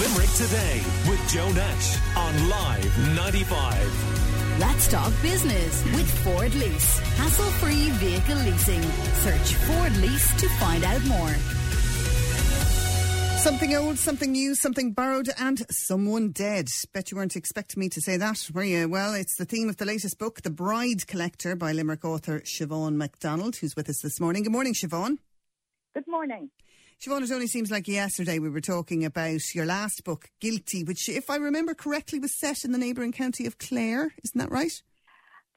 Limerick Today with Joe Nash on Live 95. Let's talk business with Ford Lease. Hassle free vehicle leasing. Search Ford Lease to find out more. Something old, something new, something borrowed, and someone dead. Bet you weren't expecting me to say that, were you? Well, it's the theme of the latest book, The Bride Collector by Limerick author Siobhan MacDonald, who's with us this morning. Good morning, Siobhan. Good morning. Siobhan, it only seems like yesterday we were talking about your last book, Guilty, which, if I remember correctly, was set in the neighbouring county of Clare. Isn't that right?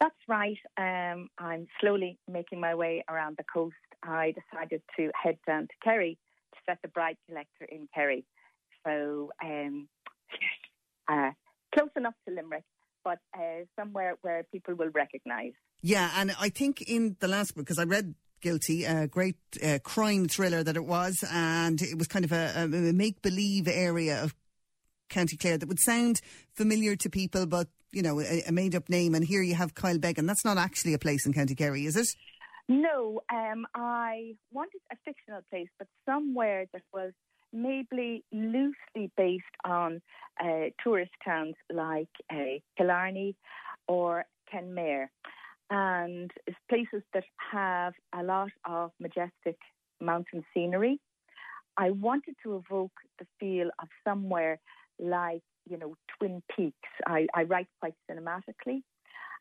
That's right. Um, I'm slowly making my way around the coast. I decided to head down to Kerry to set the bride collector in Kerry. So, um, uh, close enough to Limerick, but uh, somewhere where people will recognise. Yeah, and I think in the last book, because I read Guilty, a great uh, crime thriller that it was, and it was kind of a, a make believe area of County Clare that would sound familiar to people, but you know, a, a made up name. And here you have Kyle Beggan. That's not actually a place in County Kerry, is it? No, um, I wanted a fictional place, but somewhere that was maybe loosely based on uh, tourist towns like uh, Killarney or Kenmare and it's places that have a lot of majestic mountain scenery. I wanted to evoke the feel of somewhere like, you know, Twin Peaks. I, I write quite cinematically,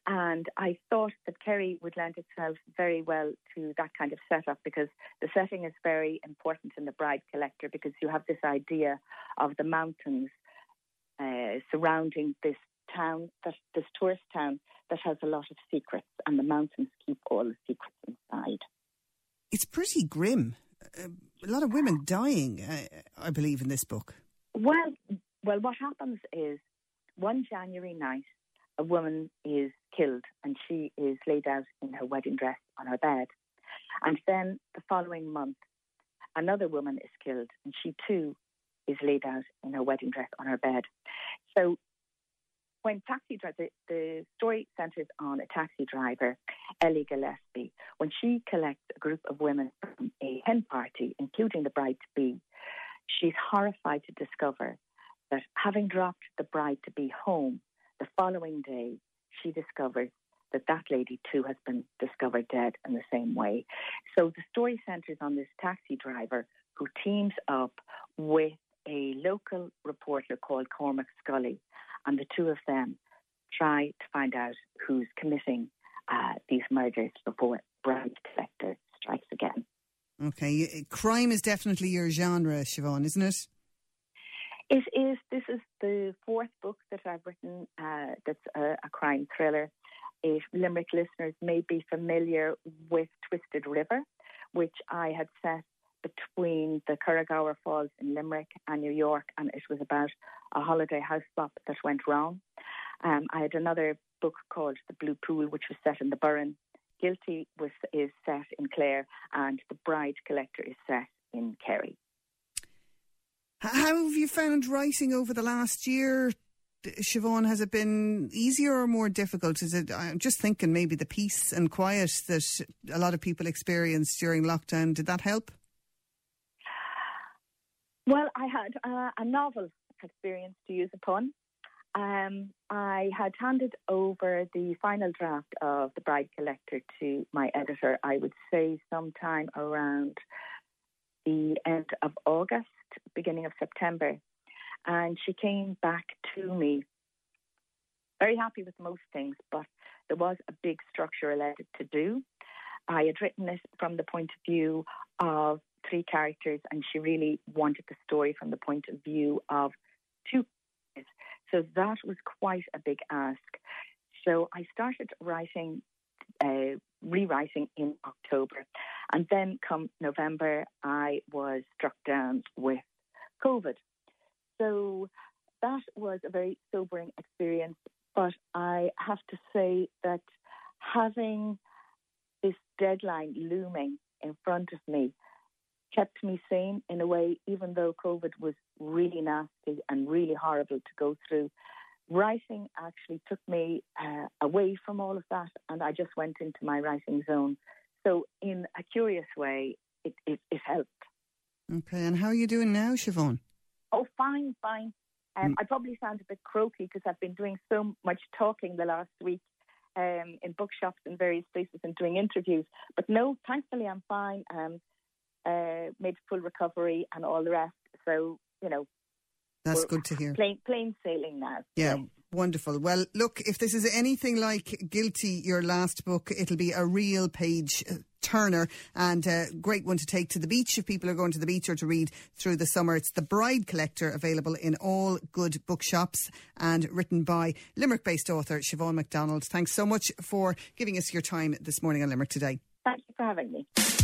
and I thought that Kerry would lend itself very well to that kind of setup because the setting is very important in The Bride Collector because you have this idea of the mountains uh, surrounding this town, that this tourist town that has a lot of secrets, and the mountains keep all the secrets inside. It's pretty grim. Uh, a lot of women dying, uh, I believe, in this book. Well, well, what happens is one January night, a woman is killed and she is laid out in her wedding dress on her bed. And then the following month, another woman is killed and she too is laid out in her wedding dress on her bed. So when taxi driver, the story centres on a taxi driver, Ellie Gillespie, when she collects a group of women from a hen party, including the bride to be, she's horrified to discover that having dropped the bride to be home, the following day she discovers that that lady too has been discovered dead in the same way. So the story centres on this taxi driver who teams up with a local reporter called Cormac Scully and the two of them try to find out who's committing uh, these murders before Bride Collector strikes again. Okay, crime is definitely your genre, Siobhan, isn't it? It is. This is the fourth book that I've written uh, that's a, a, crime thriller. If Limerick listeners may be familiar with Twisted River, which I had set between the Curragower Falls in Limerick and New York, and it was about a holiday house swap that went wrong. Um, I had another book called The Blue Pool, which was set in the Burren. Guilty was is set in Clare, and The Bride Collector is set in Kerry. How have you found writing over the last year? Siobhan, has it been easier or more difficult? Is it? I'm just thinking maybe the peace and quiet that a lot of people experienced during lockdown. Did that help? Well, I had uh, a novel experience to use a pun. Um, I had handed over the final draft of The Bride Collector to my editor, I would say sometime around the end of August, beginning of September. And she came back to me very happy with most things, but there was a big structural edit to do. I had written this from the point of view of three characters, and she really wanted the story from the point of view of two. Characters. So that was quite a big ask. So I started writing, uh, rewriting in October, and then come November, I was struck down with COVID. So that was a very sobering experience. But I have to say that having this deadline looming in front of me kept me sane in a way, even though COVID was really nasty and really horrible to go through. Writing actually took me uh, away from all of that, and I just went into my writing zone. So, in a curious way, it, it, it helped. Okay, and how are you doing now, Siobhan? Oh, fine, fine. Um, Mm. I probably sound a bit croaky because I've been doing so much talking the last week um, in bookshops and various places and doing interviews. But no, thankfully I'm fine. Um, uh, made full recovery and all the rest. So you know, That's good to hear. plain plain sailing now. Yeah, wonderful. Well, look, if this is anything like Guilty, your last book, it'll be a real page uh, turner and a great one to take to the beach if people are going to the beach or to read through the summer. It's The Bride Collector, available in all good bookshops and written by Limerick based author Siobhan MacDonald. Thanks so much for giving us your time this morning on Limerick Today. Thank you for having me.